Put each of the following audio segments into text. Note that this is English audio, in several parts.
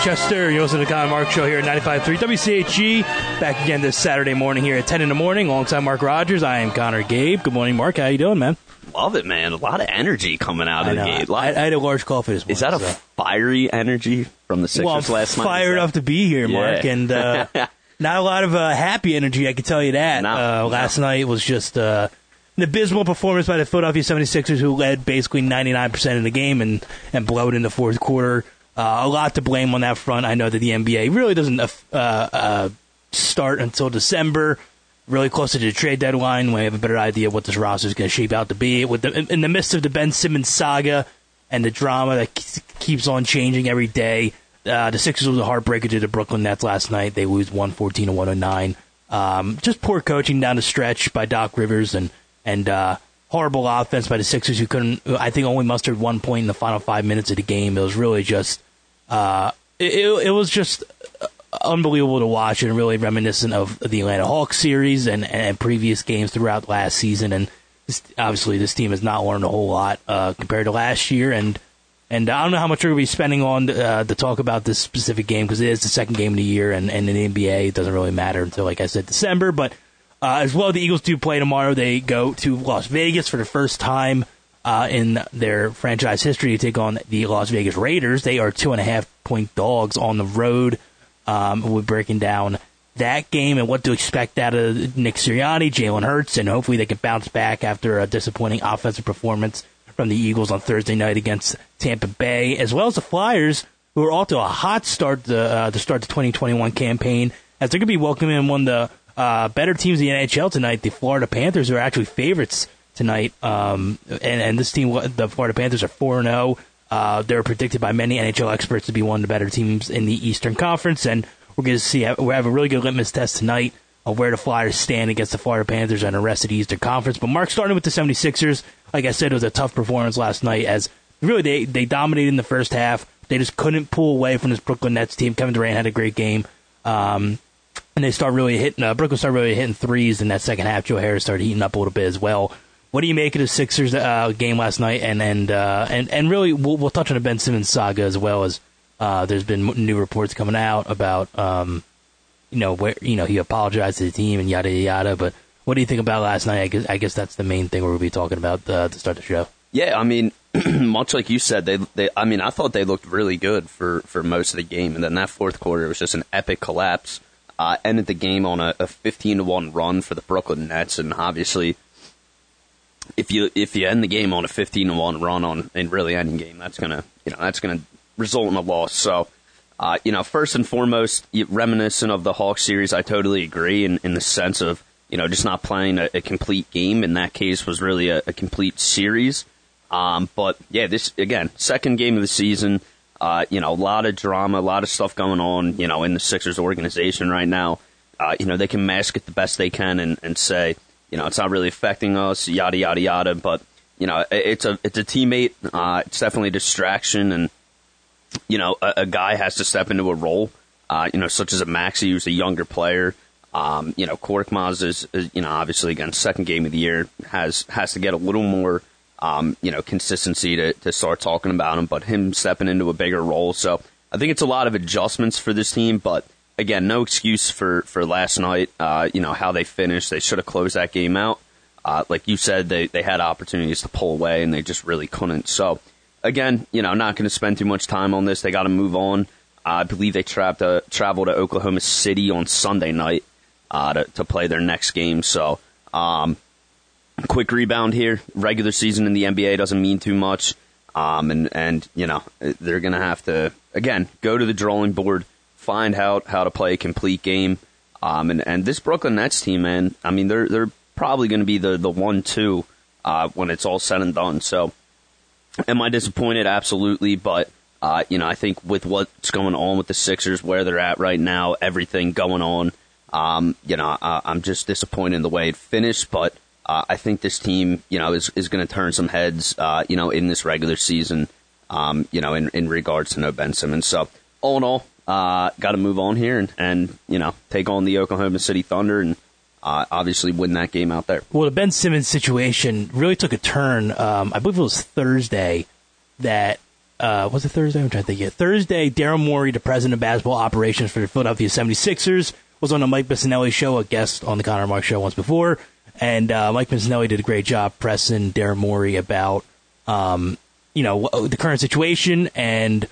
Westchester. You're listening to the Connor Mark Show here at 95.3 WCHG. Back again this Saturday morning here at 10 in the morning alongside Mark Rogers. I am Connor Gabe. Good morning, Mark. How you doing, man? Love it, man. A lot of energy coming out I of the gate. I, I had a large coffee this morning. Is that a so- fiery energy from the Sixers well, last night? fired up to be here, Mark, Yeah. and uh, not a lot of uh, happy energy. I can tell you that. No, uh, no. last night was just uh, an abysmal performance by the Philadelphia 76ers, who led basically 99% of the game and and blowed in the fourth quarter. Uh, a lot to blame on that front. I know that the NBA really doesn't uh, uh, start until December. Really close to the trade deadline, when we have a better idea of what this roster is going to shape out to be. With the, in- the midst of the Ben Simmons saga and the drama that ke- keeps on changing every day, uh, the Sixers was a heartbreaker to the Brooklyn Nets last night. They lose 114 to 109. Um, just poor coaching down the stretch by Doc Rivers and and uh, horrible offense by the Sixers, who couldn't. I think only mustered one point in the final five minutes of the game. It was really just. Uh, it, it, was just unbelievable to watch and really reminiscent of the Atlanta Hawks series and, and previous games throughout last season. And obviously, this team has not learned a whole lot uh, compared to last year. And and I don't know how much we're going to be spending on uh, to talk about this specific game because it is the second game of the year, and, and in the NBA, it doesn't really matter until, like I said, December. But uh, as well, the Eagles do play tomorrow. They go to Las Vegas for the first time uh, in their franchise history to take on the Las Vegas Raiders. They are two and a half point dogs on the road. Um, we're breaking down that game and what to expect out of Nick Sirianni, Jalen Hurts, and hopefully they can bounce back after a disappointing offensive performance from the Eagles on Thursday night against Tampa Bay, as well as the Flyers, who are off to a hot start to, uh, to start the 2021 campaign, as they're going to be welcoming one of the uh, better teams in the NHL tonight, the Florida Panthers, are actually favorites tonight. Um, and, and this team, the Florida Panthers, are 4 0. Uh, they're predicted by many NHL experts to be one of the better teams in the Eastern Conference, and we're going to see we have a really good litmus test tonight of where the Flyers stand against the Florida Panthers and the rest of the Eastern Conference. But Mark, starting with the 76ers, like I said, it was a tough performance last night as really they, they dominated in the first half. They just couldn't pull away from this Brooklyn Nets team. Kevin Durant had a great game. Um, and they start really hitting, uh, Brooklyn started really hitting threes in that second half. Joe Harris started heating up a little bit as well. What do you make of the Sixers uh, game last night? And and uh, and and really, we'll, we'll touch on the Ben Simmons saga as well as uh, there's been new reports coming out about um, you know where you know he apologized to the team and yada yada yada. But what do you think about last night? I guess, I guess that's the main thing we'll be talking about uh, to start the show. Yeah, I mean, much like you said, they, they, I mean, I thought they looked really good for, for most of the game, and then that fourth quarter was just an epic collapse. Uh, ended the game on a, a 15 to one run for the Brooklyn Nets, and obviously, if you if you end the game on a 15 to one run on in really any game, that's gonna you know that's gonna result in a loss. So. Uh, you know, first and foremost, reminiscent of the Hawks series, I totally agree in, in the sense of, you know, just not playing a, a complete game. In that case, was really a, a complete series. Um, but yeah, this again, second game of the season. Uh, you know, a lot of drama, a lot of stuff going on. You know, in the Sixers organization right now. Uh, you know, they can mask it the best they can and, and say, you know, it's not really affecting us, yada yada yada. But you know, it- it's a it's a teammate. Uh, it's definitely a distraction, and you know, a, a guy has to step into a role. Uh, you know, such as a Maxey, who's a younger player. Um, you know, Korkmaz is, is, you know, obviously again, second game of the year has has to get a little more, um, you know, consistency to, to start talking about him. But him stepping into a bigger role, so I think it's a lot of adjustments for this team. But again, no excuse for for last night. Uh, you know how they finished; they should have closed that game out. Uh, like you said, they they had opportunities to pull away, and they just really couldn't. So again, you know, not going to spend too much time on this. They got to move on. I believe they trapped uh, travel to Oklahoma City on Sunday night uh, to, to play their next game. So, um, quick rebound here. Regular season in the NBA doesn't mean too much. Um, and, and, you know, they're going to have to, again, go to the drawing board, find out how to play a complete game. Um, and, and this Brooklyn Nets team, man, I mean, they're, they're probably going to be the, the one, two, uh, when it's all said and done. So, am I disappointed? Absolutely. But, uh, you know, I think with what's going on with the Sixers, where they're at right now, everything going on, um, you know, uh, I'm just disappointed in the way it finished. But uh, I think this team, you know, is, is going to turn some heads, uh, you know, in this regular season, um, you know, in, in regards to no Ben Simmons. So, all in all, uh, got to move on here and, and, you know, take on the Oklahoma City Thunder and uh, obviously win that game out there. Well, the Ben Simmons situation really took a turn. Um, I believe it was Thursday that uh, was it Thursday? I'm trying to think. Yeah, Thursday, Daryl Morey, the president of basketball operations for the Philadelphia 76ers, was on the Mike Missanelli show, a guest on the Connor Mark show once before. And uh, Mike Missanelli did a great job pressing Daryl Morey about, um, you know, the current situation and,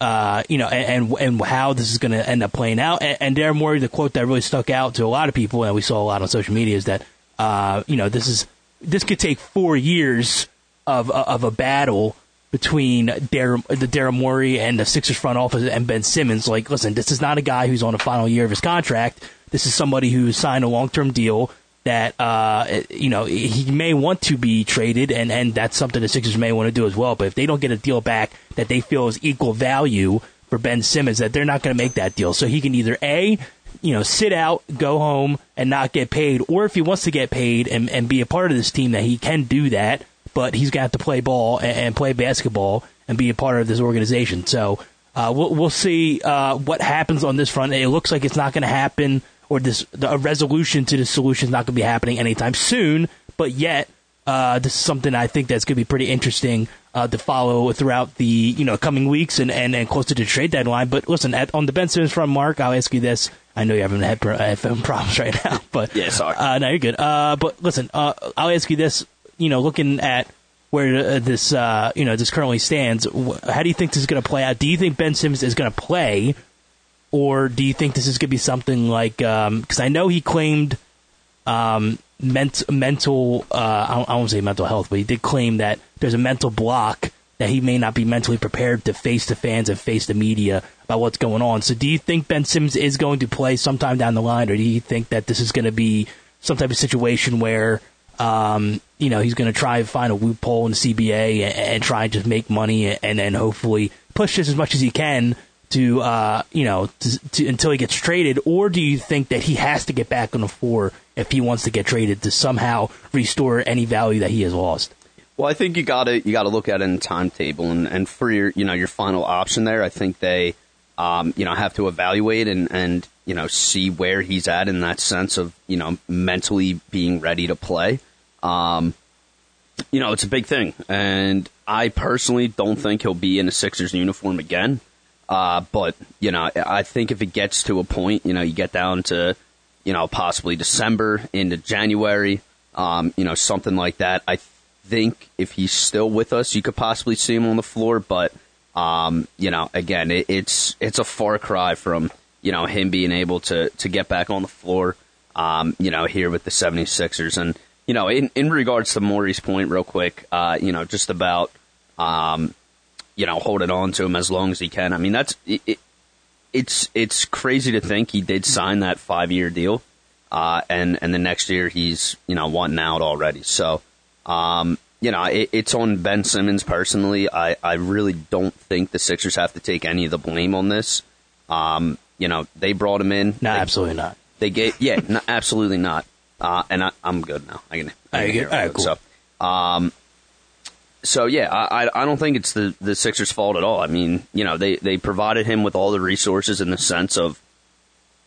uh, you know, and, and, how this is going to end up playing out. And, and Daryl Morey, the quote that really stuck out to a lot of people, and we saw a lot on social media, is that, uh, you know, this is this could take four years of of a battle between Dar- the Daryl Morey and the Sixers front office and Ben Simmons. Like, listen, this is not a guy who's on the final year of his contract. This is somebody who signed a long term deal that uh, you know he may want to be traded, and and that's something the Sixers may want to do as well. But if they don't get a deal back that they feel is equal value for Ben Simmons, that they're not going to make that deal. So he can either a you know, sit out, go home, and not get paid, or if he wants to get paid and, and be a part of this team, that he can do that, but he's got to play ball and, and play basketball and be a part of this organization. So uh, we'll, we'll see uh, what happens on this front. It looks like it's not going to happen, or this a resolution to the solution is not going to be happening anytime soon. But yet, uh, this is something I think that's going to be pretty interesting uh, to follow throughout the you know coming weeks and, and, and closer to the trade deadline. But listen, at, on the Ben Simmons front, Mark, I'll ask you this: I know you're having head headphone problems right now, but yeah, sorry. Uh, no, you're good. Uh, but listen, uh, I'll ask you this: you know, looking at where uh, this uh, you know this currently stands, how do you think this is going to play out? Do you think Ben Simmons is going to play, or do you think this is going to be something like? Because um, I know he claimed um, ment- mental. Uh, I, don't, I won't say mental health, but he did claim that there's a mental block that he may not be mentally prepared to face the fans and face the media about what's going on. So, do you think Ben Simmons is going to play sometime down the line, or do you think that this is going to be some type of situation where, um, you know, he's going to try and find a loophole in the CBA and, and try and just make money and then hopefully push this as much as he can to, uh, you know, to, to, until he gets traded, or do you think that he has to get back on the floor if he wants to get traded to somehow restore any value that he has lost? Well, I think you got to you got to look at it in timetable, and, and for your you know your final option there, I think they um, you know have to evaluate and and you know see where he's at in that sense of you know mentally being ready to play. Um, you know, it's a big thing, and I personally don't think he'll be in a Sixers uniform again. Uh, but you know, I think if it gets to a point, you know, you get down to you know possibly December into January, um, you know, something like that. I think if he's still with us, you could possibly see him on the floor. But um, you know, again, it, it's it's a far cry from you know him being able to to get back on the floor. Um, you know, here with the 76ers. and you know, in in regards to Morey's point, real quick, uh, you know, just about um, you know holding on to him as long as he can. I mean, that's it, it, it's it's crazy to think he did sign that five year deal, uh, and and the next year he's you know wanting out already. So um, you know, it, it's on Ben Simmons personally. I, I really don't think the Sixers have to take any of the blame on this. Um, you know, they brought him in. No, they, absolutely not. They gave, yeah, no, absolutely not. Uh, and I, am good now. I can. I can All right, cool. So, um, so yeah, I, I don't think it's the the Sixers' fault at all. I mean, you know, they they provided him with all the resources in the sense of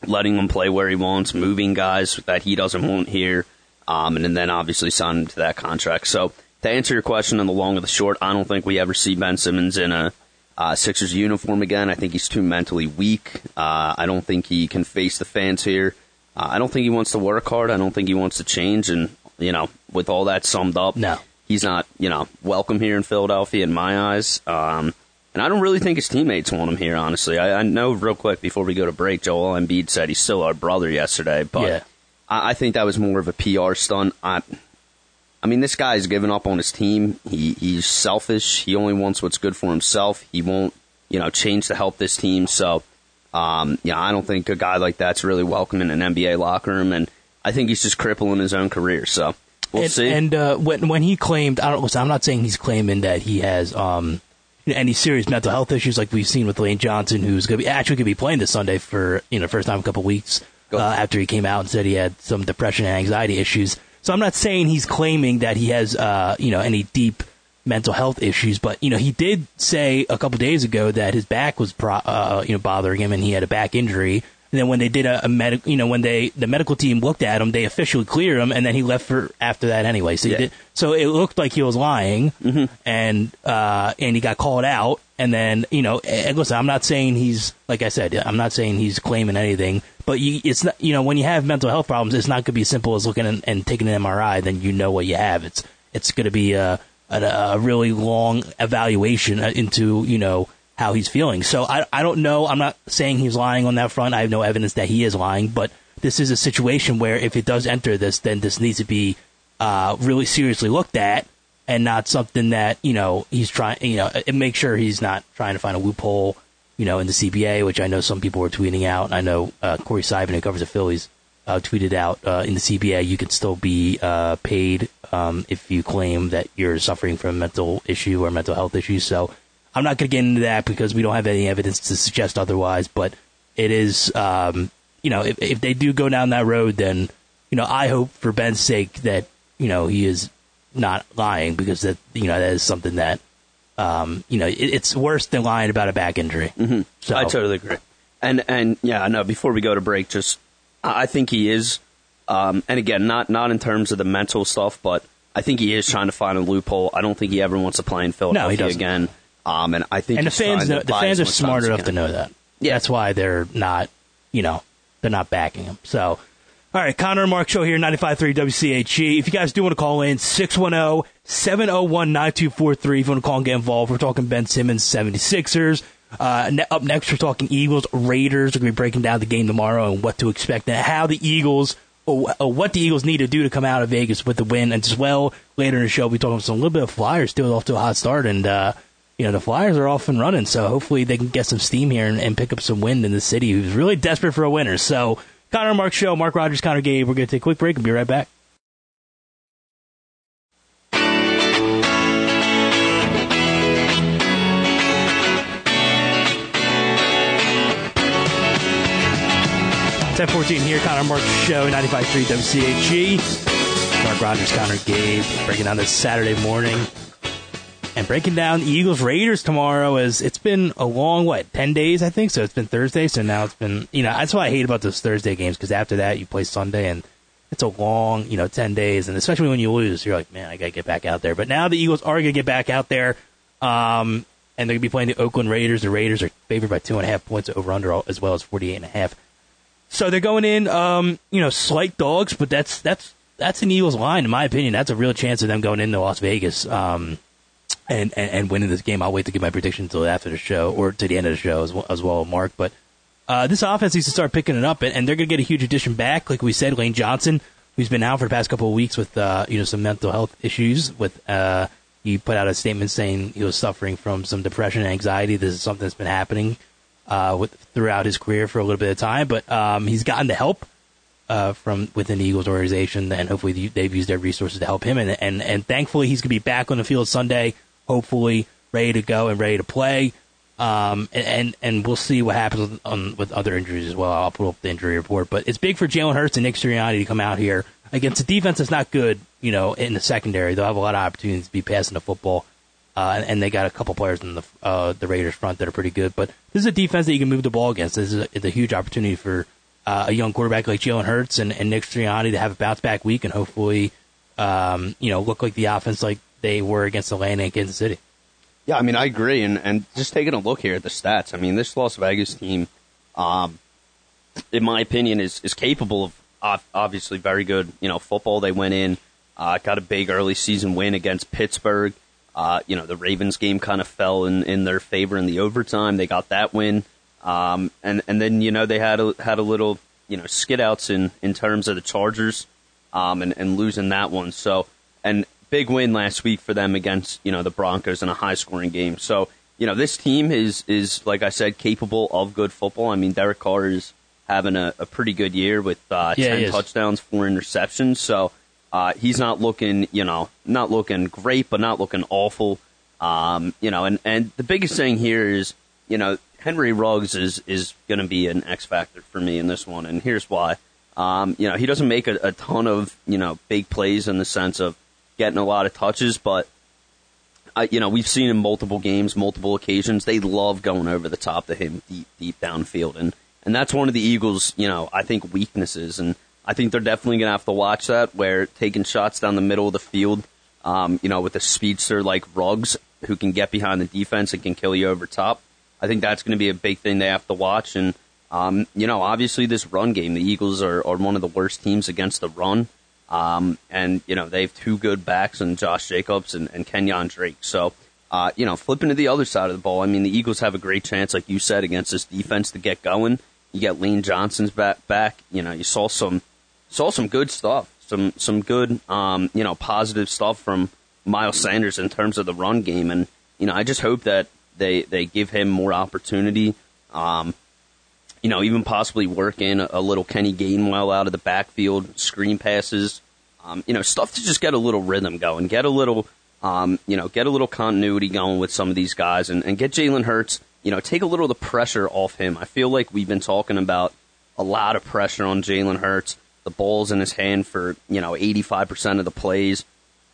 letting him play where he wants, moving guys that he doesn't want here um, and then obviously signed to that contract. So to answer your question on the long or the short, I don't think we ever see Ben Simmons in a uh, Sixers uniform again. I think he's too mentally weak. Uh, I don't think he can face the fans here. Uh, I don't think he wants to work hard. I don't think he wants to change. And you know, with all that summed up, no, he's not you know welcome here in Philadelphia in my eyes. Um, and I don't really think his teammates want him here. Honestly, I, I know real quick before we go to break, Joel Embiid said he's still our brother yesterday, but. Yeah I, I think that was more of a PR stunt. I, I mean, this guy's given up on his team. He he's selfish. He only wants what's good for himself. He won't, you know, change to help this team. So, um, yeah, I don't think a guy like that's really welcome in an NBA locker room. And I think he's just crippling his own career. So we'll and, see. And uh, when when he claimed, I don't. Listen, I'm not saying he's claiming that he has um, any serious mental health issues like we've seen with Lane Johnson, who's going to be actually going to be playing this Sunday for you know first time in a couple weeks uh, after he came out and said he had some depression and anxiety issues. So I'm not saying he's claiming that he has, uh, you know, any deep mental health issues, but you know, he did say a couple days ago that his back was, pro- uh, you know, bothering him and he had a back injury. And then when they did a, a medical, you know, when they the medical team looked at him, they officially cleared him, and then he left for after that anyway. So, yeah. did, so it looked like he was lying, mm-hmm. and uh, and he got called out, And then, you know, and listen, I'm not saying he's, like I said, I'm not saying he's claiming anything, but you, it's not, you know, when you have mental health problems, it's not going to be as simple as looking and, and taking an MRI, then you know what you have. It's, it's going to be a, a, a really long evaluation into, you know, how he's feeling. So I, I don't know. I'm not saying he's lying on that front. I have no evidence that he is lying, but this is a situation where if it does enter this, then this needs to be uh, really seriously looked at and not something that you know he's trying. You know, make sure he's not trying to find a loophole. You know, in the CBA, which I know some people were tweeting out. I know uh, Corey Seidman, who covers the Phillies, uh, tweeted out uh, in the CBA you can still be uh, paid um, if you claim that you're suffering from a mental issue or mental health issues. So I'm not going to get into that because we don't have any evidence to suggest otherwise. But it is, um, you know, if, if they do go down that road, then you know I hope for Ben's sake that you know he is not lying because that you know that is something that um, you know it, it's worse than lying about a back injury. Mm-hmm. So I totally agree. And and yeah, I know. Before we go to break, just I think he is, um, and again, not not in terms of the mental stuff, but I think he is trying to find a loophole. I don't think he ever wants to play in Philadelphia no, again. Um, and I think and the fans know, the fans are smart enough to know that. Yeah, that's why they're not, you know, they're not backing him. So all right, Connor and Mark show here, 95.3 WCHG. If you guys do want to call in, 610-701-9243. If you want to call and get involved, we're talking Ben Simmons, 76ers. Uh, ne- up next, we're talking Eagles, Raiders. We're going to be breaking down the game tomorrow and what to expect and how the Eagles, or, or, what the Eagles need to do to come out of Vegas with the win. And as well, later in the show, we'll be talking some a little bit of Flyers still off to a hot start. And, uh, you know, the Flyers are off and running. So hopefully they can get some steam here and, and pick up some wind in the city who's really desperate for a winner. So, Connor Mark Show, Mark Rogers, Connor Gabe. We're going to take a quick break and be right back. Ten fourteen here, Connor Mark Show, ninety five 95.3 WCHG. Mark Rogers, Connor Gabe, breaking down this Saturday morning and breaking down the Eagles Raiders tomorrow is it's been a long what ten days I think? So it's been Thursday so now it's been you know that's what I hate about those Thursday games because after that you play Sunday and it's a long you know ten days. And especially when you lose you're like man I gotta get back out there. But now the Eagles are gonna get back out there um, and they're gonna be playing the Oakland Raiders. The Raiders are favored by two and a half points over under all as well as forty eight and a half. So they're going in um, you know slight dogs but that's that's that's an Eagles line in my opinion. That's a real chance of them going into Las Vegas. Um, and, and, and winning this game. I'll wait to give my prediction until after the show or to the end of the show as well, as well Mark. But uh, this offense needs to start picking it up, and, and they're going to get a huge addition back. Like we said, Lane Johnson, who's been out for the past couple of weeks with uh, you know some mental health issues. With uh, he put out a statement saying he was suffering from some depression and anxiety. This is something that's been happening uh, with, throughout his career for a little bit of time, but um, he's gotten the help. Uh, from within the Eagles organization, and hopefully they've used their resources to help him. And and, and thankfully, he's going to be back on the field Sunday hopefully ready to go and ready to play. Um, and, and, and we'll see what happens with, um, with other injuries as well. I'll put up the injury report, but it's big for Jalen Hurts and Nick Sirianni to come out here against a defense that's not good. You know, in the secondary, they'll have a lot of opportunities to be passing the football, uh, and, and, they got a couple players in the uh, the Raiders front that are pretty good. But this is a defense that you can move the ball against. This is a, it's a huge opportunity for uh, a young quarterback like Jalen Hurts and, and Nick Sirianni to have a bounce back week and hopefully, um, you know, look like the offense like they were against Atlanta and Kansas City. Yeah, I mean, I agree. And, and just taking a look here at the stats, I mean, this Las Vegas team, um, in my opinion, is, is capable of obviously very good, you know, football. They went in, uh, got a big early season win against Pittsburgh. Uh, you know, the Ravens game kind of fell in, in their favor in the overtime. They got that win. Um, and, and then, you know, they had a, had a little, you know, skid outs in, in terms of the Chargers, um, and, and losing that one. So, and big win last week for them against you know the Broncos in a high scoring game. So you know this team is is like I said capable of good football. I mean Derek Carr is having a, a pretty good year with uh, yeah, ten touchdowns, four interceptions. So uh, he's not looking you know not looking great, but not looking awful. Um, you know, and and the biggest thing here is you know Henry Ruggs is is going to be an X factor for me in this one, and here's why. Um, you know, he doesn't make a, a ton of you know big plays in the sense of getting a lot of touches, but you know, we've seen in multiple games, multiple occasions, they love going over the top to him deep, deep downfield, and and that's one of the Eagles, you know, I think weaknesses, and I think they're definitely going to have to watch that, where taking shots down the middle of the field, um, you know, with a speedster like Ruggs, who can get behind the defense and can kill you over top. I think that's going to be a big thing they have to watch. And um, you know, obviously, this run game, the Eagles are, are one of the worst teams against the run. Um, and you know they have two good backs in Josh Jacobs and, and Kenyon Drake. So uh, you know, flipping to the other side of the ball, I mean, the Eagles have a great chance, like you said, against this defense to get going. You get Lane Johnson's back. Back. You know, you saw some saw some good stuff, some some good, um, you know, positive stuff from Miles Sanders in terms of the run game, and you know, I just hope that they they give him more opportunity. Um, you know, even possibly work in a, little Kenny Gainwell out of the backfield, screen passes, um, you know, stuff to just get a little rhythm going, get a little, um, you know, get a little continuity going with some of these guys, and, and get Jalen Hurts you know, take a little of the pressure off him. I feel like we've been talking about a lot of pressure on Jalen Hurts. The ball's in his hand for you know 85% of the plays,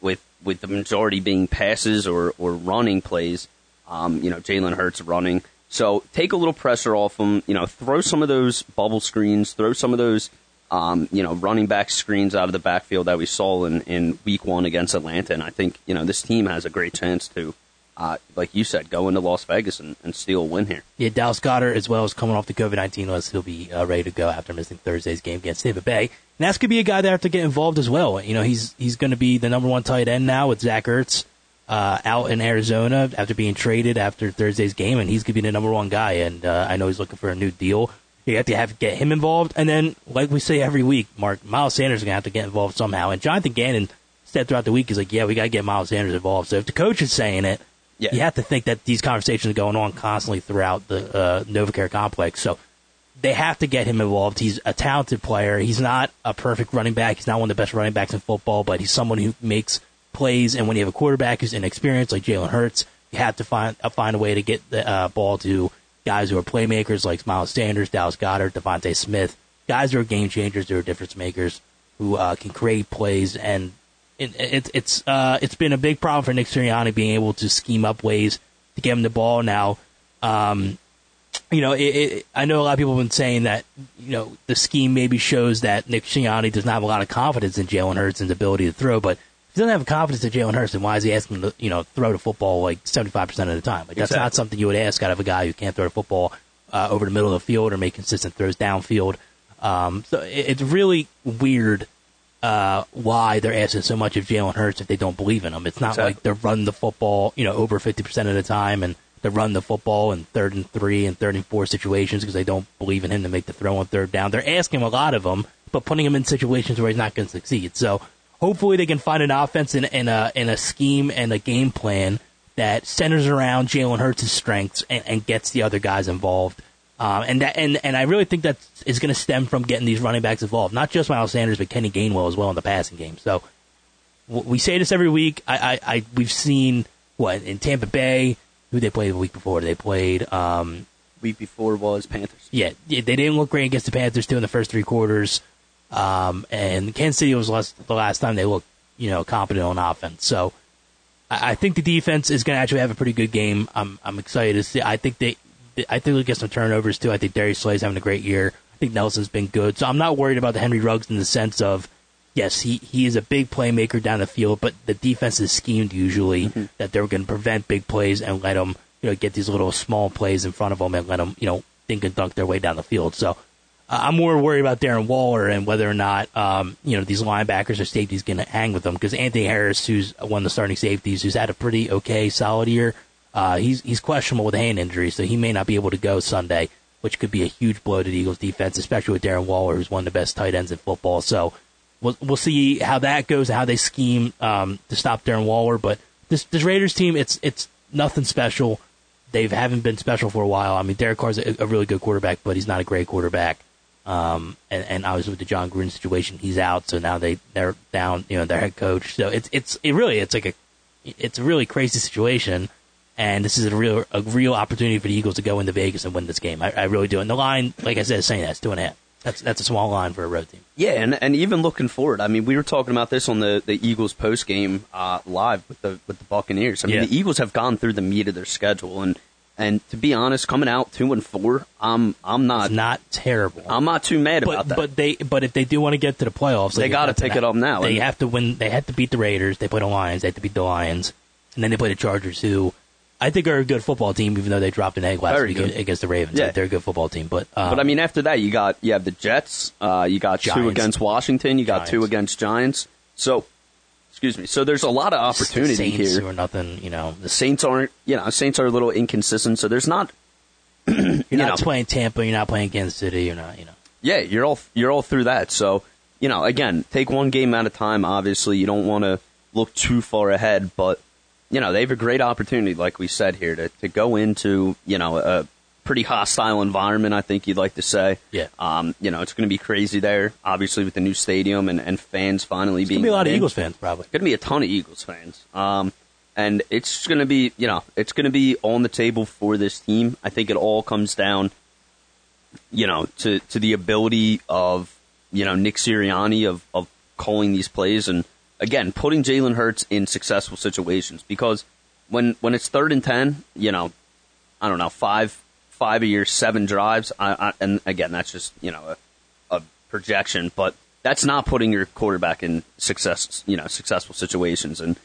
with with the majority being passes or or running plays. Um, you know, Jalen Hurts running. So take a little pressure off him. You know, throw some of those bubble screens, throw some of those um, you know running back screens out of the backfield that we saw in in Week One against Atlanta. And I think you know this team has a great chance to uh, like you said, go into Las Vegas and, and steal a win here. Yeah, Dallas Goedert, as well as coming off the COVID 19 list, he'll be uh, ready to go after missing Thursday's game against Tampa Bay. And that's going to be a guy that have to get involved as well. You know, he's he's going to be the number one tight end now with Zach Ertz uh, out in Arizona after being traded after Thursday's game, and he's going to be the number one guy. And uh, I know he's looking for a new deal. You have to have get him involved, and then, like we say every week, Mark Miles Sanders is going to have to get involved somehow. And Jonathan Gannon said throughout the week, he's like, "Yeah, we got to get Miles Sanders involved." So if the coach is saying it, yeah. you have to think that these conversations are going on constantly throughout the uh, NovaCare complex. So they have to get him involved. He's a talented player. He's not a perfect running back. He's not one of the best running backs in football, but he's someone who makes plays. And when you have a quarterback who's inexperienced like Jalen Hurts, you have to find uh, find a way to get the uh, ball to guys who are playmakers like Miles Sanders, Dallas Goedert, DeVonta Smith, guys who are game changers, who are difference makers, who uh, can create plays and it, it, it's uh, it's been a big problem for Nick Sirianni being able to scheme up ways to get him the ball. Now, um, you know, it, I know a lot of people have been saying that you know the scheme maybe shows that Nick Sirianni does not have a lot of confidence in Jalen Hurts' ability to throw, but he doesn't have confidence in Jalen Hurts, then why is he asking him to you know throw the football like seventy five percent of the time? Like that's exactly. not something you would ask out of a guy who can't throw the football uh, over the middle of the field or make consistent throws downfield. Um, so it, it's really weird uh, why they're asking so much of Jalen Hurts if they don't believe in him. It's not exactly. like they're running the football, you know, over 50% of the time and they run the football in third and three and third and four situations because they don't believe in him to make the throw on third down. They're asking a lot of him, but putting him in situations where he's not going to succeed. So hopefully they can find an offense in a in a scheme and a game plan that centers around Jalen Hurts' strengths and, and gets the other guys involved. Um, and that, and and I really think that is going to stem from getting these running backs involved, not just Miles Sanders, but Kenny Gainwell as well in the passing game. So we say this every week. I, I, I we've seen what in Tampa Bay, who they played the week before. They played um, week before was Panthers. Yeah, yeah, they didn't look great against the Panthers too in the first three quarters. Um, and Kansas City was last, the last time they looked, you know, competent on offense. So I, I think the defense is going to actually have a pretty good game. I'm I'm excited to see. I think they I think we'll get some turnovers too. I think Darius Slay's having a great year. I think Nelson's been good. So I'm not worried about the Henry Ruggs in the sense of, yes, he, he is a big playmaker down the field, but the defense is schemed usually mm-hmm. that they're going to prevent big plays and let them, you know, get these little small plays in front of them and let them, you know, think and dunk their way down the field. So I'm more worried about Darren Waller and whether or not, um, you know, these linebackers or safeties going to hang with them because Anthony Harris, who's one of the starting safeties, who's had a pretty okay, solid year, uh, he's he's questionable with a hand injury, so he may not be able to go Sunday, which could be a huge blow to the Eagles' defense, especially with Darren Waller, who's one of the best tight ends in football. So we'll we'll see how that goes, how they scheme um, to stop Darren Waller. But this this Raiders team, it's it's nothing special. They haven't been special for a while. I mean, Derek Carr's a, a really good quarterback, but he's not a great quarterback. Um, and, and obviously with the Jon Gruden situation, he's out, so now they they're down, you know, their head coach. So it's it's it really it's like a it's a really crazy situation and this is a real a real opportunity for the Eagles to go into Vegas and win this game. I, I really do. And the line, like I said, is saying that it's two and a half. That's that's a small line for a road team. Yeah, and and even looking forward, I mean, we were talking about this on the, the Eagles post game uh, live with the with the Buccaneers. I mean, yeah. the Eagles have gone through the meat of their schedule, and and to be honest, coming out two and four, I'm I'm not it's not terrible. I'm not too mad but, about that. But they but if they do want to get to the playoffs, they got to pick it up now. They have to win. They had to beat the Raiders. They play the Lions. They have to beat the Lions, and then they play the Chargers, who I think are a good football team, even though they dropped an egg last Very week good. against the Ravens. Yeah. Like, they're a good football team, but um, But I mean, after that, you got you have the Jets. Uh, you got two against Washington. You got two against Giants. So, excuse me. So there's a lot of opportunity Saints here. are nothing. You know, The Saints aren't, you know, Saints are a little inconsistent. So there's not. you're you not know. playing Tampa. You're not playing Kansas City. You're not. You know. Yeah, you're all you're all through that. So, you know, again, take one game at a time. Obviously, you don't want to look too far ahead, but you know, they have a great opportunity, like we said here, to to go into you know a pretty hostile environment. I think you'd like to say. Yeah. Um, you know, it's going to be crazy there. Obviously, with the new stadium and, and fans finally There's being gonna be a lot let of in. Eagles fans probably. Going to be a ton of Eagles fans. Um, and it's going to be, you know, it's going to be on the table for this team. I think it all comes down, you know, to, to the ability of, you know, Nick Sirianni of, of calling these plays and, again, putting Jalen Hurts in successful situations. Because when, when it's third and 10, you know, I don't know, five, five of your seven drives, I, I, and again, that's just, you know, a, a projection, but that's not putting your quarterback in success, you know, successful situations. And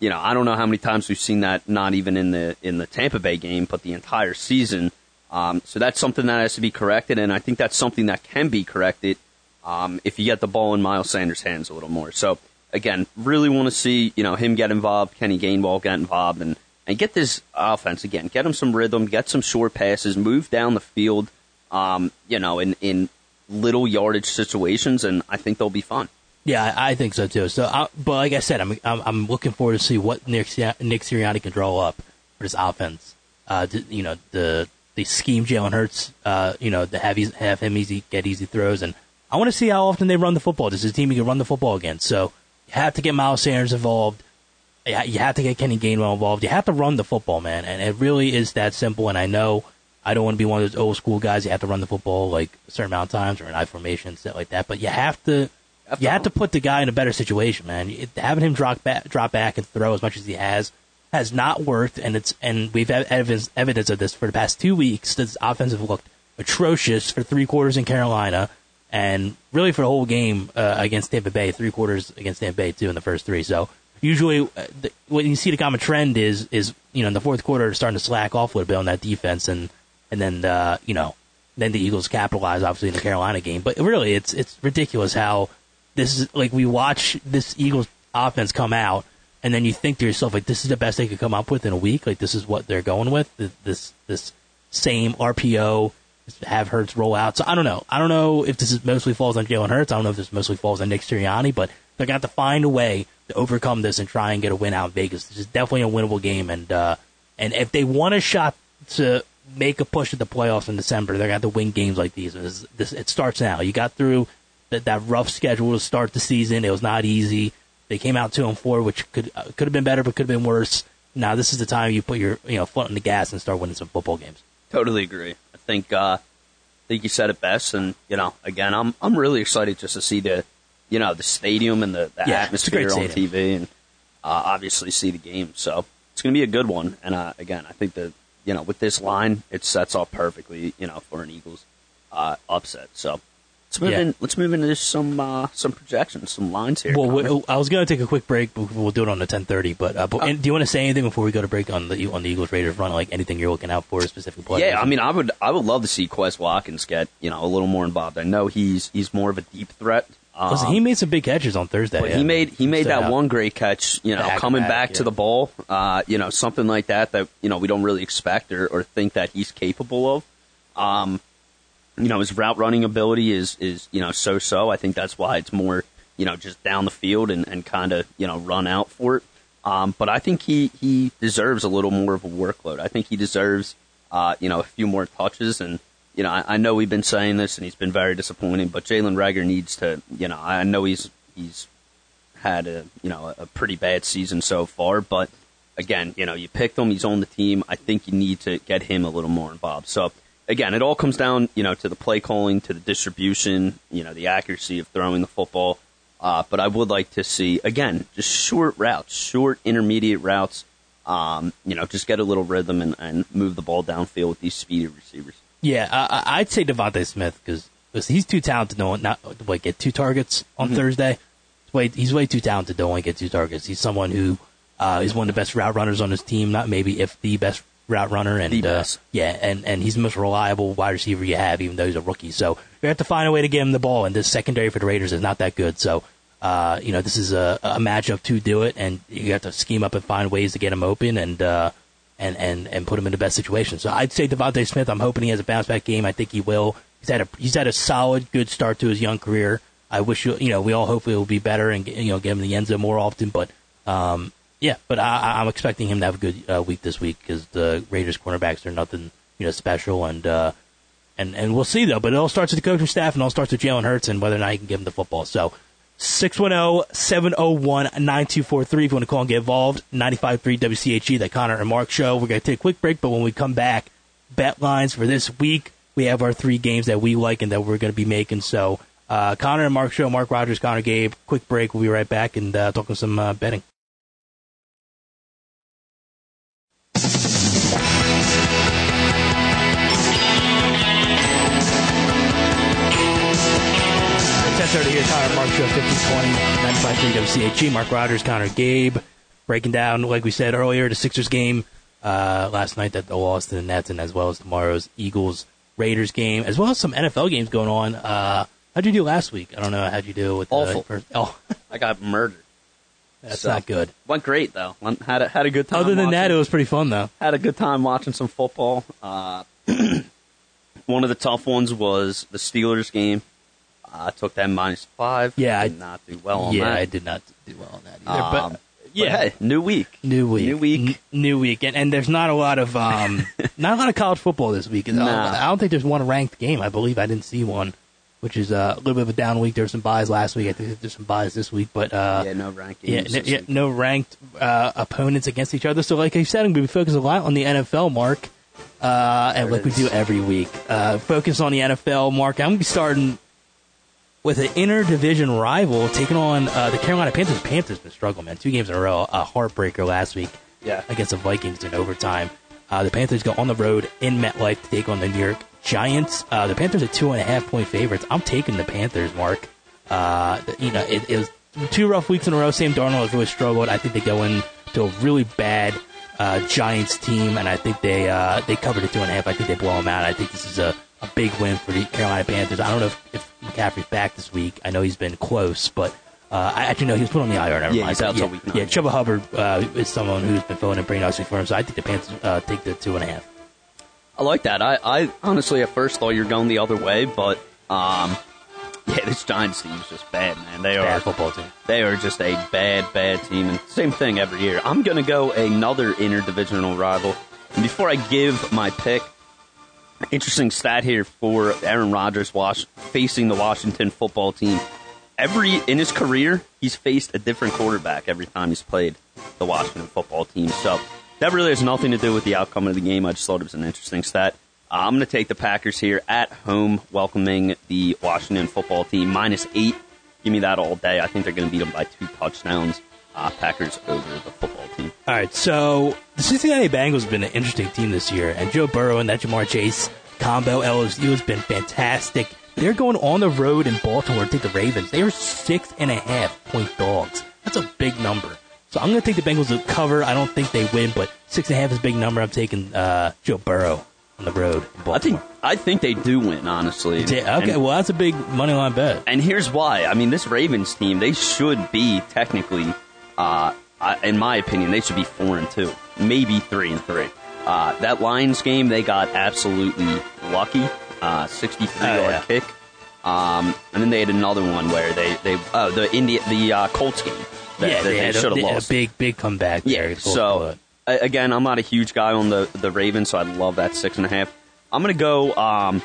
you know, I don't know how many times we've seen that, not even in the in the Tampa Bay game, but the entire season. Um, so that's something that has to be corrected, and I think that's something that can be corrected um, if you get the ball in Miles Sanders' hands a little more. So again, really want to see you know him get involved, Kenny Gainwell get involved, and and get this offense again, get them some rhythm, get some short passes, move down the field, um, you know, in in little yardage situations, and I think they'll be fun. Yeah, I, think so too. So, I, but like I said, I'm, I'm I'm looking forward to see what Nick Nick Sirianni can draw up for this offense. Uh, to, you know, the the scheme Jalen Hurts. Uh, you know, to have have him easy get easy throws, and I want to see how often they run the football. This is a team you can run the football against. So you have to get Miles Sanders involved. Yeah, you have to get Kenny Gainwell involved. You have to run the football, man, and it really is that simple. And I know I don't want to be one of those old school guys. You have to run the football like a certain amount of times or an I formation, stuff like that. But you have to you have to put the guy in a better situation, man. It- Having him drop back, drop back and throw as much as he has has not worked, and it's and we've had evidence evidence of this for the past two weeks. This offensive looked atrocious for three quarters in Carolina, and really for the whole game uh, against Tampa Bay. Three quarters against Tampa Bay too in the first three. So usually, uh, the, what you see the common trend is is you know in the fourth quarter starting to slack off a little bit on that defense, and and then uh, you know then the Eagles capitalize obviously in the Carolina game. But really, it's it's ridiculous how this is like we watch this Eagles offense come out, and then you think to yourself like this is the best they could come up with in a week. Like this is what they're going with. This this same RPO have Hurts roll out. So I don't know. I don't know if this is mostly falls on Jalen Hurts. I don't know if this mostly falls on Nick Sirianni, but to have to find a way to overcome this and try and get a win out in Vegas. This is definitely a winnable game, and uh, and if they want a shot to make a push at the playoffs in December, they're going to have to win games like these. This, this, it starts now. You got through that, that rough schedule to start the season. It was not easy. They came out two and four, which could uh, could have been better, but could have been worse. Now this is the time you put your you know foot on the gas and start winning some football games. Totally agree. I think uh, I think you said it best, and you know, again, I'm I'm really excited just to see the, you know, the stadium and the, the Yeah, a atmosphere on stadium. TV, and uh, obviously see the game. So it's going to be a good one. And uh, again, I think that you know, with this line, it sets off perfectly, you know, for an Eagles uh, upset. So let's move Yeah. in. Let's move into some uh, some projections, some lines here. Well, we, I was going to take a quick break. but We'll do it on the ten thirty. But, uh, but and do you want to say anything before we go to break on the on the Eagles Raiders front? Like anything you're looking out for, specific players? Yeah, I mean, I would I would love to see Quez Watkins get you know a little more involved. I know he's he's more of a deep threat. Listen, Um, he made some big catches on Thursday. But yeah. he made he made that out. one great catch, you know, Back coming back, back yeah. to the ball, uh, you know, something like that that you know we don't really expect or, or think that he's capable of. Um, you know, his route running ability is is you know so so. I think that's why it's more you know just down the field and, and kind of you know run out for it. Um, but I think he he deserves a little more of a workload. I think he deserves uh, you know a few more touches and. You know, I, I know we've been saying this, and he's been very disappointing. But Jalen Reagor needs to, you know, I know he's he's had a you know a pretty bad season so far, but again, you know, you picked him, he's on the team. I think you need to get him a little more involved. So again, it all comes down, you know, to the play calling, to the distribution, you know, the accuracy of throwing the football. Uh, but I would like to see again just short routes, short intermediate routes. Um, you know, just get a little rhythm and, and move the ball downfield with these speedy receivers. Yeah, I, I'd say DeVonta Smith because he's too talented to not get two targets on Mm-hmm. Thursday. He's way, he's way too talented to only get two targets. He's someone who Uh, he's one of the best route runners on his team, not maybe if the best route runner, and uh, yeah, and and he's the most reliable wide receiver you have, even though he's a rookie. So you have to find a way to get him the ball, and this secondary for the Raiders is not that good. So. Uh, you know, this is a, a matchup to do it, and you have to scheme up and find ways to get him open and uh, and and and put him in the best situation. So I'd say DeVonta Smith. I'm hoping he has a bounce back game. I think he will. He's had a he's had a solid, good start to his young career. I wish you know we all hope it will be better and you know get him in the end zone more often. But um, yeah, but I, I'm expecting him to have a good uh, week this week because the Raiders cornerbacks are nothing you know special and. Uh, and and we'll see though. But it all starts with the coaching staff, and it all starts with Jalen Hurts and whether or not he can give him the football. So 610-701-9243 if you want to call and get involved. 95.3 WCHG, the Connor and Mark show. We're going to take a quick break, but when we come back, bet lines for this week. We have our three games that we like and that we're going to be making. So uh, Connor and Mark show, Mark Rogers, Connor Gabe. Quick break. We'll be right back and uh, talking some uh, betting. Here, Connor Mark Show, 1520, 95.3 WCHG. Mark Rogers, Connor Gabe, breaking down, like we said earlier, the Sixers game uh, last night that they lost to the Nets, and as well as tomorrow's Eagles Raiders game, as well as some NFL games going on. Uh, how'd you do last week? I don't know. How'd you do with the Awful. first? Oh, I got murdered. that's So, not good. Went great though. Went- Had a, had a good time. Other than that, it was pretty fun though. had a good time watching some football. Uh, one of the tough ones was the Steelers game. I took that minus five. Yeah, I- did not do well on yeah, that. I did not do well on that either. Um, but but yeah, hey, new week. New week, New week. N- new week, and, and there's not a lot of um, not a lot of college football this week. Nah. I don't think there's one ranked game. I believe I didn't see one, which is uh, a little bit of a down week. There were some byes last week. I think there's some byes this week, but uh, yeah, no ranked yeah, games. n- yeah, no ranked uh, opponents against each other. So, like I said, I'm going to be focused a lot on the NFL, Mark, uh, and There like we do every week. Uh, focus on the NFL, Mark. I'm going to be starting with an interdivision rival taking on uh, the Carolina Panthers. Panthers been struggling, man. Two games in a row. A heartbreaker last week Yeah. against the Vikings in overtime. Uh, the Panthers go on the road in MetLife to take on the New York Giants. Uh, the Panthers are two and a half point favorites. I'm taking the Panthers, Mark. Uh, you know, it, it was two rough weeks in a row. Sam Darnold has really struggled. I think they go into a really bad uh, Giants team, and I think they uh, they covered the two and a half. I think they blow them out. I think this is a, a big win for the Carolina Panthers. I don't know if, if McCaffrey's back this week. I know he's been close, but uh, I actually know he was put on the IR. Never Yeah, mind. But yeah, week nine. Yeah, Chuba Hubbard uh, is someone who's been filling in pretty nicely for him. So I think the Panthers uh, take the two and a half. I like that. I, I honestly at first thought you were going the other way, but um, yeah, this Giants team is just bad, man. They are Bad football team. They are just a bad, bad team, and same thing every year. I'm going to go another interdivisional rival. And before I give my pick, interesting stat here for Aaron Rodgers was facing the Washington football team. Every in his career, he's faced a different quarterback every time he's played the Washington football team. So that really has nothing to do with the outcome of the game. I just thought it was an interesting stat. Uh, I'm going to take the Packers here at home, welcoming the Washington football team minus eight. Give me that all day. I think they're going to beat them by two touchdowns. Uh, Packers over the football team. All right, so the Cincinnati Bengals have been an interesting team this year, and Joe Burrow and that Ja'Marr Chase combo LSU has been fantastic. They're going on the road in Baltimore to take the Ravens. They are six and a half point dogs. That's a big number. So I'm going to take the Bengals to cover. I don't think they win, but six and a half is a big number. I'm taking uh, Joe Burrow on the road I think I think they do win, honestly. Ta- okay, And- well that's a big money line bet. And here's why. I mean, this Ravens team, they should be technically, uh, I- in my opinion, they should be four and two, maybe three and three. Uh, that Lions game, they got absolutely lucky. Uh, 63 Oh, yard yeah. kick. Um, and then they had another one where they, they oh, the India, the uh, Colts game. That, yeah, that they, had a- should have lost. a big, big comeback. Yeah. there. So a- again, I'm not a huge guy on the the Ravens, so I love that six and a half. I'm gonna go. Um,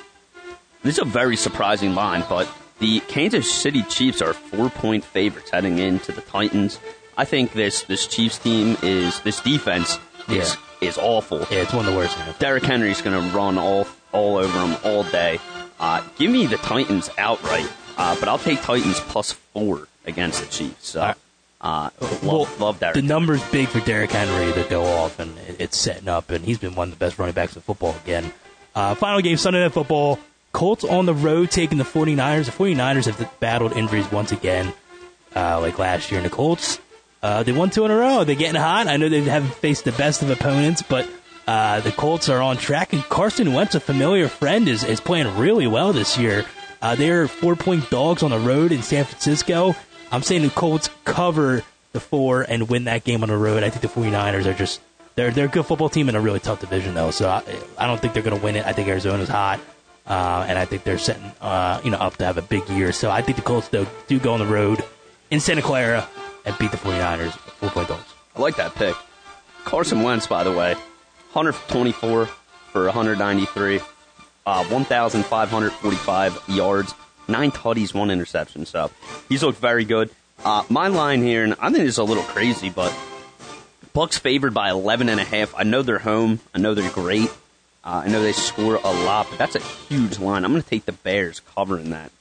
this is a very surprising line, but the Kansas City Chiefs are four point favorites heading into the Titans. I think this this Chiefs team is this defense is is awful. yeah, it's one of the worst. in the NFL. Derrick Henry's going to run all all over them all day. Uh, give me the Titans outright, uh, but I'll take Titans plus four against the Chiefs. So, uh, love, Well, love Derrick. The number's big for Derrick Henry to go off, and it- it's setting up, and he's been one of the best running backs in football again. Uh, final game, Sunday Night Football. Colts on the road taking the 49ers. The 49ers have battled injuries once again, uh, like last year. And the Colts, Uh, they won two in a row. They're getting hot. I know they haven't faced the best of opponents, but uh, the Colts are on track. And Carson Wentz, a familiar friend, is, is playing really well this year. Uh, they're four point dogs on the road in San Francisco. I'm saying the Colts cover the four and win that game on the road. I think the 49ers are just they're they're a good football team in a really tough division though. So I, I don't think they're going to win it. I think Arizona's hot, uh, and I think they're setting uh, you know up to have a big year. So I think the Colts though do go on the road in Santa Clara and beat the 49ers four point dogs. I like that pick. Carson Wentz, by the way, 124 for 193, uh, 1,545 yards, nine tutties, one interception. So he's looked very good. Uh, my line here, and I think it's a little crazy, but Bucs favored by 11 and a half. I know they're home. I know they're great. Uh, I know they score a lot, but that's a huge line. I'm going to take the Bears covering that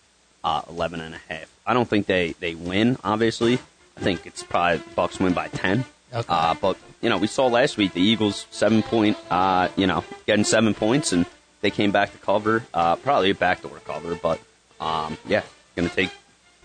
uh, 11 and a half. I don't think they, they win, obviously. I think it's probably Bucs win by 10. Okay. Uh, but, you know, we saw last week the Eagles seven point, uh, you know, getting seven points, and they came back to cover. Uh, probably a backdoor cover, but, um, yeah, going to take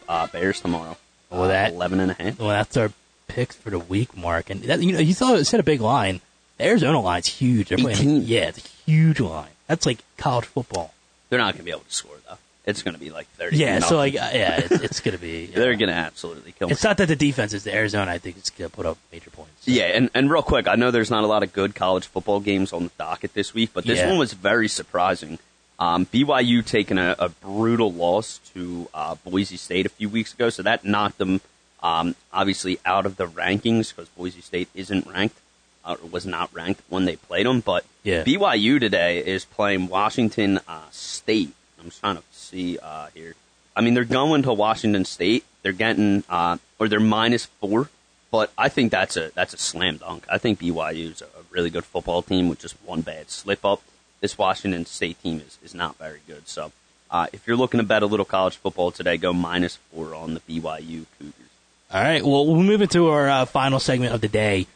uh, Bears tomorrow. Well, that- 11 and. Well, that's our picks for the week, Mark. And that, you know, you saw it set a big line. The Arizona line's huge. Playing- yeah, it's a huge line. That's like college football. They're not going to be able to score, though. It's going to be like 30 Yeah, so like, uh, yeah, it's, it's gonna be. They're going to absolutely kill. It's not that the defense is the Arizona. I think it's gonna put up major points. Yeah, and, and real quick, I know there's not a lot of good college football games on the docket this week, but this Yeah. one was very surprising. Um, BYU taking a, a brutal loss to uh, Boise State a few weeks ago, so that knocked them um, obviously out of the rankings because Boise State isn't ranked uh, was not ranked when they played them. But Yeah. BYU today is playing Washington uh, State. I'm trying to see uh, here. I mean, they're going to Washington State. They're getting uh, or they're minus four, but I think that's a that's a slam dunk. I think BYU is a really good football team with just one bad slip up. This Washington State team is, is not very good. So uh, if you're looking to bet a little college football today, go minus four on the BYU Cougars. All right. Well, we'll move into our uh, final segment of the day.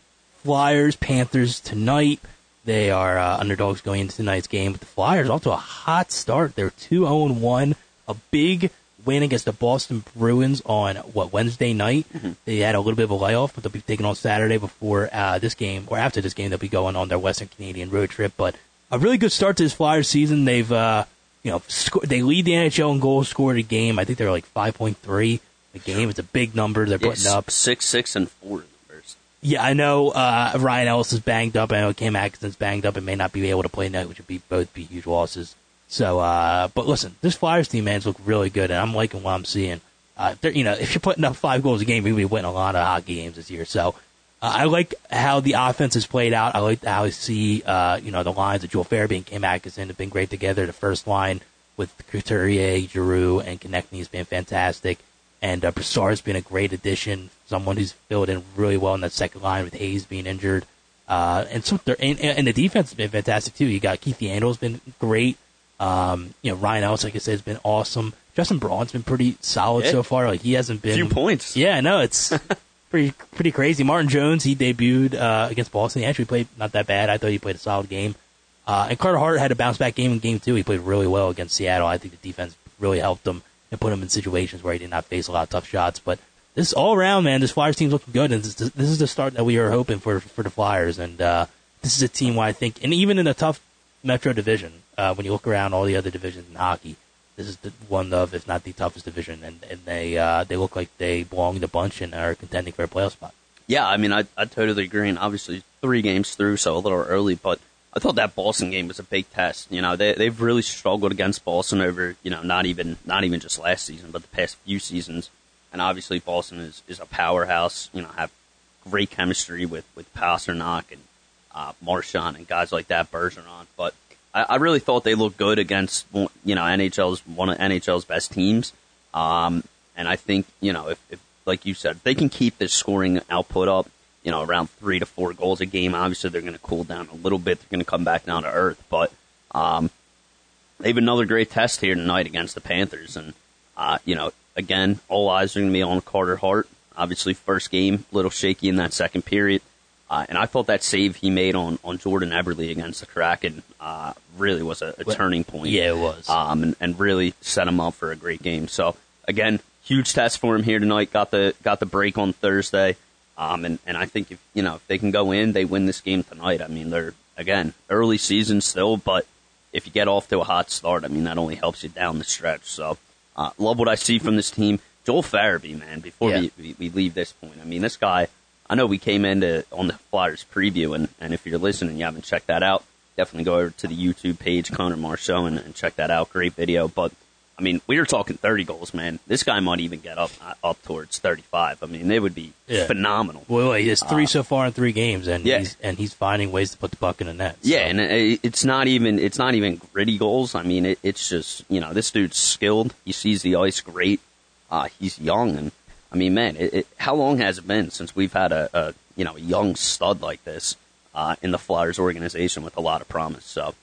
Flyers, Panthers tonight. They are uh, underdogs going into tonight's game. But the Flyers off to a hot start. They're 2 0 1. A big win against the Boston Bruins on, what, Wednesday night. They had a little bit of a layoff, but they'll be taking on Saturday before uh, this game, or after this game, they'll be going on their Western Canadian road trip. But a really good start to this Flyers season. They've, uh, you know, sco- they lead the NHL in goals scored a game. I think they're like 5.3 a game. It's a big number they're putting It's up. six, six, and four in the first. Yeah, I know uh, Ryan Ellis is banged up. I know Cam Atkinson's banged up and may not be able to play tonight, which would be both be huge losses. So, uh, but listen, this Flyers team, man, look really good, and I'm liking what I'm seeing. Uh, you know, if you're putting up five goals a game, you'll be winning a lot of hockey games this year. So, uh, I like how the offense has played out. I like how I see, uh, you know, the lines of Joel Farabee and Cam Atkinson have been great together. The first line with Couturier, Giroux, and Konecny has been fantastic. And uh, Brassard's been a great addition, someone who's filled in really well in that second line with Hayes being injured. Uh, and so they're, and, and the defense has been fantastic too. You got Keith Yandle's been great. Um, you know, Ryan Ellis, like I said, has been awesome. Justin Braun's been pretty solid Yeah. so far. Like he hasn't been Few points. Yeah, no, it's pretty pretty crazy. Martin Jones, he debuted uh, against Boston. He actually played not that bad. I thought he played a solid game. Uh, and Carter Hart had a bounce back game in game two. He played really well against Seattle. I think the defense really helped him and put him in situations where he did not face a lot of tough shots. But this all around, man, this Flyers team's looking good, and this, this is the start that we are hoping for for the Flyers. And uh, this is a team where I think, and even in a tough Metro division, uh, when you look around all the other divisions in hockey, this is the one of, if not the toughest division, and, and they uh, they look like they belong in the bunch and are contending for a playoff spot. Yeah, I mean, I, I totally agree. And obviously, three games through, so a little early, but I thought that Boston game was a big test. You know, they they've really struggled against Boston over, you know, not even not even just last season, but the past few seasons. And obviously, Boston is, is a powerhouse. You know, have great chemistry with with Pastrnak and uh, Marchand and guys like that, Bergeron. But I, I really thought they looked good against you know NHL's one of NHL's best teams. Um, and I think you know if, if like you said, if they can keep this scoring output up, you know, around three to four goals a game. Obviously, they're going to cool down a little bit. They're going to come back down to earth, but um, they have another great test here tonight against the Panthers, and uh, you know, again, all eyes are going to be on Carter Hart. Obviously, first game, a little shaky in that second period. Uh, and I thought that save he made on, on Jordan Eberle against the Kraken uh, really was a, a Well, turning point. yeah, it was. Um, and, and really set him up for a great game. So again, huge test for him here tonight. Got the got the break on Thursday. Um, and, and I think if you know if they can go in, they win this game tonight. I mean, they're again early season still, but if you get off to a hot start, I mean that only helps you down the stretch. So, uh, love what I see from this team. Joel Farabee, man. Before Yeah. we, we leave this point, I mean this guy. I know we came into on the Flyers preview, and, and if you're listening, you haven't checked that out, definitely go over to the YouTube page, Connor Mark Show, and, and check that out. Great video. But I mean, we were talking 30 goals, man. This guy might even get up uh, up towards 35. I mean, it would be Yeah. phenomenal. Well, he has three so far in three games, and Uh, yeah. he's and he's finding ways to put the puck in the net. Yeah, and it's not even it's not even gritty goals. I mean, it, it's just you know this dude's skilled. He sees the ice great. Uh, he's young, and I mean, man, it, it, how long has it been since we've had a, a you know a young stud like this uh, in the Flyers organization with a lot of promise? So,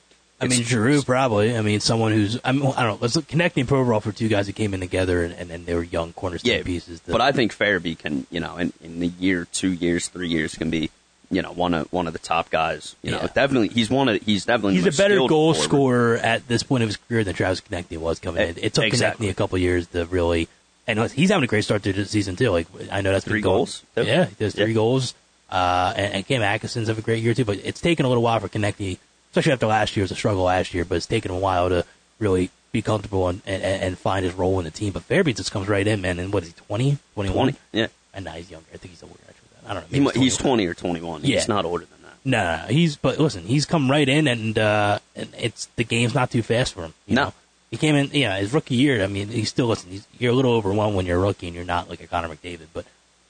I mean, Giroux probably. I mean, someone who's I, mean, I don't know. Let's look, Konecny Provorov for two guys that came in together and, and, and they were young cornerstone yeah, pieces. but I think Farabee can you know in, in a year, two years, three years can be. You know, one of one of the top guys. You know, definitely he's one of he's definitely he's the a better goal forward. scorer at this point of his career than Travis Konecny was coming in. It took Exactly. Konecny a couple years to really, and he's having a great start to the season too. Like I know that's been Three goals. Yeah, he does three Yeah. goals. Uh, and, and Cam Atkinson's have a great year too, but it's taken a little while for Konecny, especially after last year. It was a struggle last year, but it's taken a while to really be comfortable and, and, and find his role in the team. But Farabee just comes right in, man. And what is he, 20, 21? Twenty, yeah. And now he's younger. I think he's older actually. I don't know. He, he's twenty or twenty one. Yeah. He's not older than that. No, he's but listen, he's come right in, and uh, and it's the game's not too fast for him. You No. know? he came in. Yeah, his rookie year. I mean, he's still listen. He's, you're a little overwhelmed when you're a rookie and you're not like a Connor McDavid, but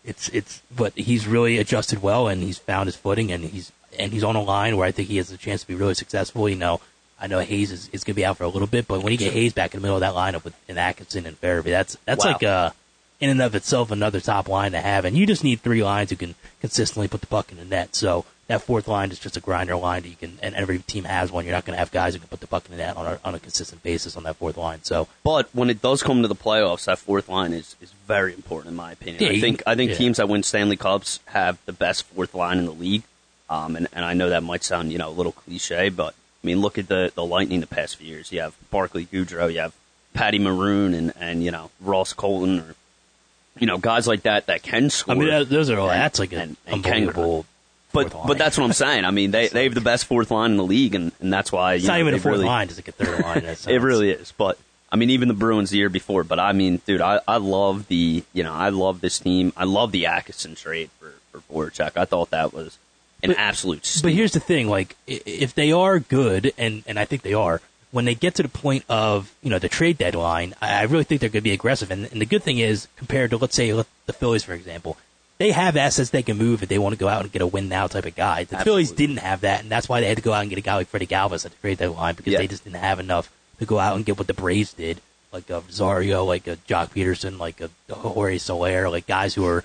it's it's but he's really adjusted well and he's found his footing and he's and he's on a line where I think he has a chance to be really successful. You know, I know Hayes is, is going to be out for a little bit, but when you get Hayes back in the middle of that lineup with an Atkinson and Farabee, that's that's Wow. like uh in and of itself another top line to have, and you just need three lines who can consistently put the puck in the net. So that fourth line is just a grinder line that you can, and every team has one. You're not going to have guys who can put the puck in the net on a, on a consistent basis on that fourth line. So But when it does come to the playoffs, that fourth line is, is very important in my opinion. Yeah, I think I think yeah. teams that win Stanley Cups have the best fourth line in the league. Um, and, and I know that might sound you know a little cliche, but I mean look at the the Lightning the past few years. You have Barclay Goodrow, you have Patty Maroon, and and you know Ross Colton, or you know guys like that that can score. I mean, those are all that's like an And- and unbelievable. But but that's what I'm saying. I mean they they have the best fourth line in the league, and, and that's why It's you not know, even a fourth really, line; it's like a third line. It really is. But I mean, even the Bruins the year before. But I mean, dude, I, I love the you know I love this team. I love the Atkinson trade for for Voracek. I thought that was an But- absolute. Steal. But here's the thing: like, if they are good, and and I think they are, when they get to the point of you know the trade deadline, I I really think they're going to be aggressive. And, and the good thing is, compared to let's say the Phillies, for example, they have assets they can move if they want to go out and get a win now type of guy. The Phillies didn't have that, and that's why they had to go out and get a guy like Freddie Galvis at the trade deadline because Yeah. they just didn't have enough to go out and get what the Braves did, like a Rosario, like a Joc Pederson, like a Jorge Soler, like guys who are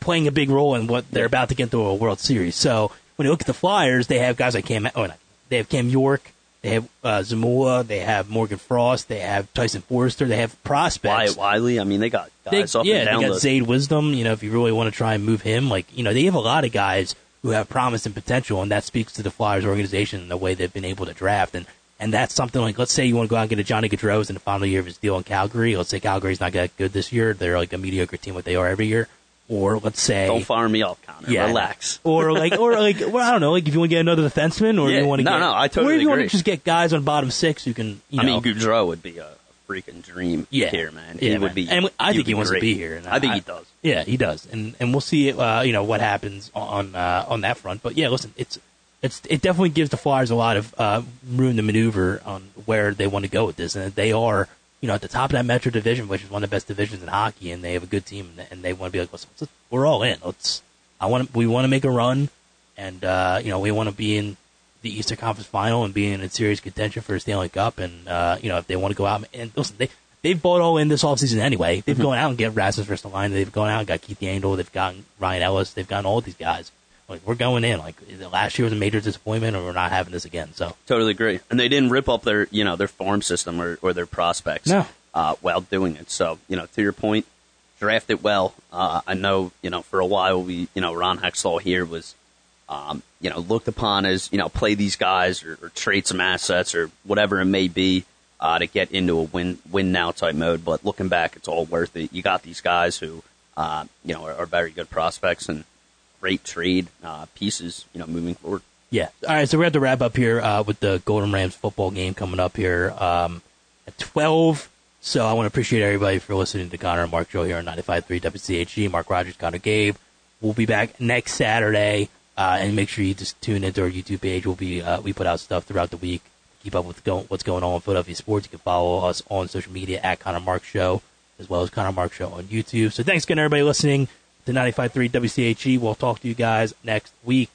playing a big role in what they're about to get into a World Series. So when you look at the Flyers, they have guys like Cam. Oh, they have Cam York. They have uh, Zamula. They have Morgan Frost. They have Tyson Foerster. They have prospects. Wyatte Wylie. I mean, they got They, up yeah, and down they got the. Zayd Wisdom. You know, if you really want to try and move him, like you know, they have a lot of guys who have promise and potential, and that speaks to the Flyers organization and the way they've been able to draft. And and that's something like, let's say you want to go out and get a Johnny Gaudreau in the final year of his deal in Calgary. Let's say Calgary's not that good this year; they're like a mediocre team, what they are every year. Or let's say Don't fire me off, Connor. yeah, Relax. Or like, or like, well, I don't know. Like, if you want to get another defenseman, or Yeah, you want to no, get, no, I totally or if you want to just get guys on bottom six who can, you I know, mean, Gaudreau would be a freaking dream yeah, here, man. Yeah, he man. would be. and I think he wants great. to be here. And I think he does. Yeah, he does, and and we'll see, uh, you know, what happens on uh, on that front. But yeah, listen, it's it's it definitely gives the Flyers a lot of uh, room to maneuver on where they want to go with this, and they are. You know, at the top of that Metro division, which is one of the best divisions in hockey, and they have a good team, and- and they want to be like, let's, we're all in. Let's, I want to, we want to make a run, and uh, you know, we want to be in the Eastern Conference Final and be in serious contention for a Stanley Cup. And uh, you know, if they want to go out and, and listen, they they've bought all in this offseason anyway. They've Mm-hmm. gone out and get Rasmus Ristolainen. They've gone out and got Keith Yandle. They've gotten Ryan Ellis. They've gotten all these guys. Like we're going in. Like last year was a major disappointment, and we're not having this again. So Totally agree. And they didn't rip up their, you know, their farm system or, or their prospects No. uh, while doing it. So, you know, to your point, draft it well. Uh, I know, you know, for a while we, you know, Ron Hextall here was, um, you know, looked upon as, you know, play these guys or, or trade some assets or whatever it may be uh, to get into a win win now type mode. But looking back, it's all worth it. You got these guys who, uh, you know, are, are very good prospects, and great trade uh, pieces, you know, moving forward. Yeah. All right. So we have to wrap up here uh, with the Golden Rams football game coming up here um, at 12. So I want to appreciate everybody for listening to Connor and Mark Show here on 95.3 WCHG. Mark Rogers, Connor Gabe. We'll be back next Saturday. Uh, and make sure you just tune into our YouTube page. We'll be uh, we put out stuff throughout the week. Keep up with go- what's going on in Philadelphia sports. You can follow us on social media at Connor Mark Show as well as Connor Mark Show on YouTube. So thanks again, everybody listening to 95.3 WCHG. We'll talk to you guys next week.